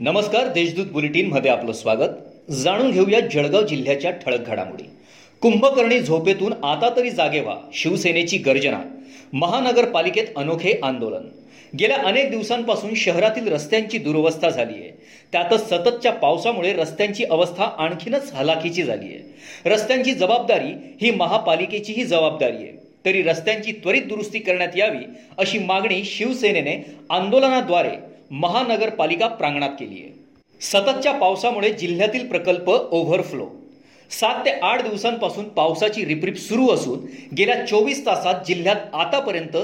नमस्कार देशदूत बुलेटिनमध्ये आपलं स्वागत. जाणून घेऊया जळगाव जिल्ह्याच्या ठळक घडामोडी. कुंभकर्णी झोपेतून आता तरी जागे व्हा शिवसेनेची गर्जना. महानगरपालिकेत अनोखे आंदोलन. गेल्या अनेक दिवसांपासून शहरातील रस्त्यांची दुरवस्था झाली आहे त्यातच सततच्या पावसामुळे रस्त्यांची अवस्था आणखीनच हलाखीची झाली आहे रस्त्यांची जबाबदारी ही महापालिकेचीही जबाबदारी आहे. तरी रस्त्यांची त्वरित दुरुस्ती करण्यात यावी अशी मागणी शिवसेनेने आंदोलनाद्वारे महानगरपालिका प्रांगणात केली आहे. सततच्या पावसामुळे जिल्ह्यातील प्रकल्प ओव्हरफ्लो सात ते आठ दिवसांपासून पावसाची रिपरिप सुरू असून गेल्या चोवीस तासात जिल्ह्यात आतापर्यंत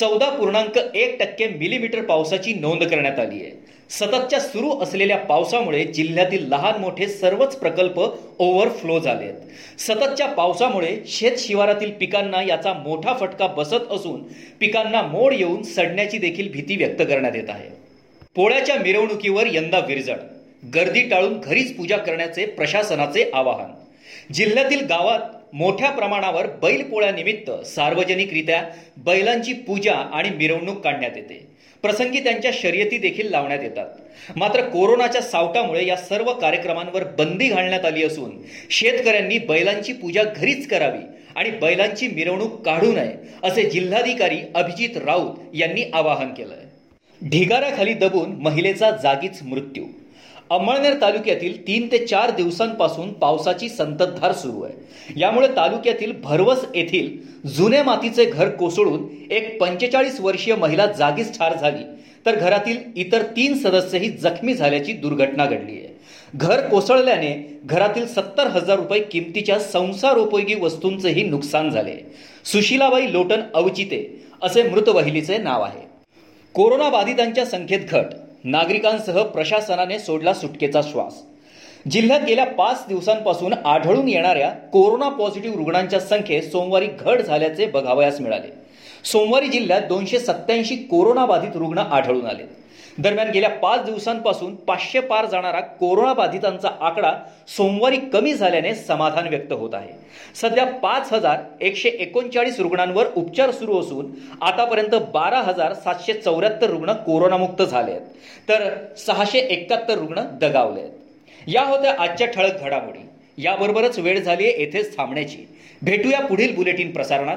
चौदा पूर्णांक एक टक्के मिलीमीटर पावसाची नोंद करण्यात आली आहे. सततच्या सुरू असलेल्या पावसामुळे जिल्ह्यातील लहान मोठे सर्वच प्रकल्प ओव्हरफ्लो झाले आहेत. सततच्या पावसामुळे शेत शिवारातील पिकांना याचा मोठा फटका बसत असून पिकांना मोड येऊन सडण्याची देखील भीती व्यक्त करण्यात येत आहे. पोळ्याच्या मिरवणुकीवर यंदा विरजण गर्दी टाळून घरीच पूजा करण्याचे प्रशासनाचे आवाहन. जिल्ह्यातील गावात मोठ्या प्रमाणावर बैलपोळ्यानिमित्त सार्वजनिकरित्या बैलांची पूजा आणि मिरवणूक काढण्यात येते. प्रसंगी त्यांच्या शर्यती देखील लावण्यात येतात. मात्र कोरोनाच्या सावटामुळे या सर्व कार्यक्रमांवर बंदी घालण्यात आली असून शेतकऱ्यांनी बैलांची पूजा घरीच करावी आणि बैलांची मिरवणूक काढू नये असे जिल्हाधिकारी अभिजित राऊत यांनी आवाहन केलंय. ढिगाऱ्याखाली दबून महिलेचा जागीच मृत्यू. अंमळनेर तालुक्यातील तीन ते चार दिवसांपासून पावसाची संततधार सुरू आहे. यामुळे तालुक्यातील भरवस येथील जुने मातीचे घर कोसळून एक पंचेचाळीस वर्षीय महिला जागीच ठार झाली. तर घरातील इतर तीन सदस्यही जखमी झाल्याची दुर्घटना घडली आहे. घर कोसळल्याने घरातील सत्तर हजार रुपये किमतीच्या संसारोपयोगी वस्तूंचेही नुकसान झाले. सुशीलाबाई लोटन अवचिते असे मृत वहिलीचे नाव आहे. कोरोना बाधितांच्या संख्येत घट. नागरिकांसह प्रशासनाने सोडला सुटकेचा श्वास. जिल्ह्यात गेल्या पाच दिवसांपासून आढळून येणाऱ्या कोरोना पॉझिटिव्ह रुग्णांच्या संख्येत सोमवारी घट झाल्याचे बघावयास मिळाले. सोमवारी जिल्ह्यात दोनशे सत्याऐंशी कोरोनाबाधित रुग्ण आढळून आले. दरम्यान गेल्या पाच दिवसांपासून पाचशे पार जाणारा कोरोनाबाधितांचा आकडा सोमवारी कमी झाल्याने समाधान व्यक्त होत आहे. सध्या पाच हजार एकशे एकोणचाळीस रुग्णांवर उपचार सुरू असून आतापर्यंत बारा हजार सातशे चौऱ्याहत्तर रुग्ण कोरोनामुक्त झाले आहेत. तर सहाशे एकाहत्तर रुग्ण दगावले आहेत. या होत्या आजच्या ठळक घडामोडी. याबरोबरच वेळ झाली आहे येथेच थांबण्याची. भेटूया पुढील बुलेटिन प्रसारणात.